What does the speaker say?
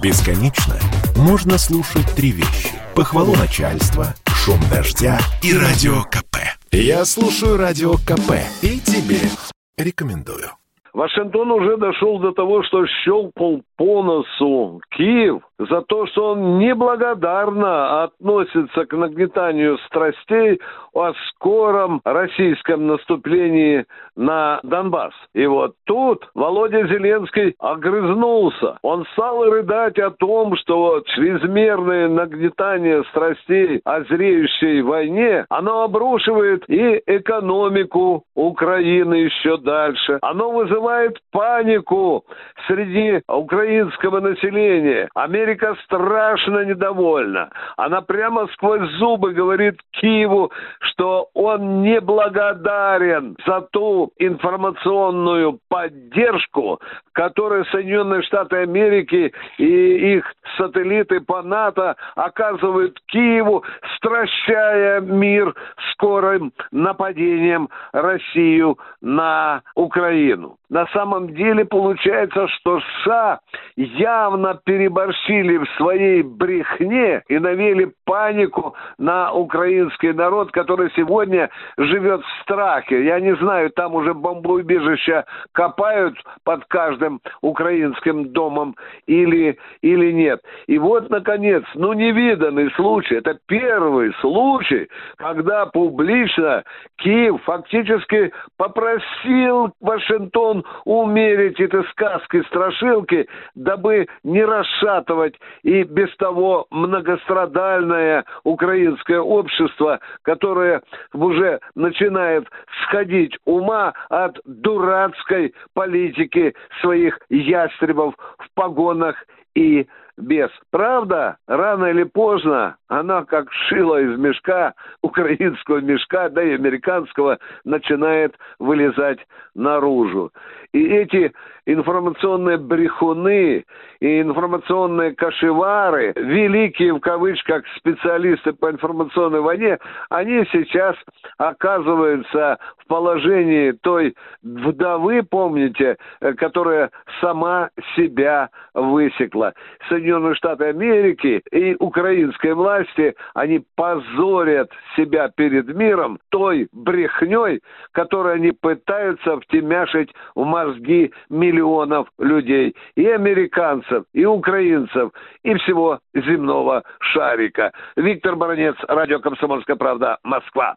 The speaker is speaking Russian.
Бесконечно можно слушать три вещи. Похвалу начальства, шум дождя и радио КП. Я слушаю радио КП и тебе рекомендую. Вашингтон уже дошел до того, что щелкнул по носу Киев за то, что он неблагодарно относится к нагнетанию страстей о скором российском наступлении на Донбасс. И вот тут Володя Зеленский огрызнулся. Он стал рыдать о том, что чрезмерное нагнетание страстей о зреющей войне, оно обрушивает и экономику Украины еще дальше. Оно вызывает панику среди украинского населения. Америка Америка страшно недовольна. Она прямо сквозь зубы говорит Киеву, что он неблагодарен за ту информационную поддержку, которую Соединенные Штаты Америки и их сателлиты по НАТО оказывают Киеву, стращая мир скорым нападением Россию на Украину. На самом деле получается, что США явно переборщили в своей брехне и навели панику на украинский народ, который сегодня живет в страхе. Я не знаю, там уже бомбоубежища копают под каждым украинским домом или, или нет. И вот, наконец, ну, невиданный случай, это первый случай, когда публично Киев фактически попросил Вашингтон умерить эти сказки, страшилки, дабы не расшатывать и без того многострадальное украинское общество, которое уже начинает сходить ума от дурацкой политики своих ястребов в погонах и без. Правда, рано или поздно она, как шила из мешка, украинского мешка, да и американского, начинает вылезать наружу. И эти информационные брехуны и информационные кашевары, великие в кавычках специалисты по информационной войне, они сейчас оказываются в положении той вдовы, помните, э, которая сама себя высекла. Соединенные Штаты Америки и украинской власти, они позорят себя перед миром той брехней, которую они пытаются втемяшить в мозги миллионов людей, и американцев, и украинцев, и всего земного шарика. Виктор Баранец, Радио «Комсомольская правда», Москва.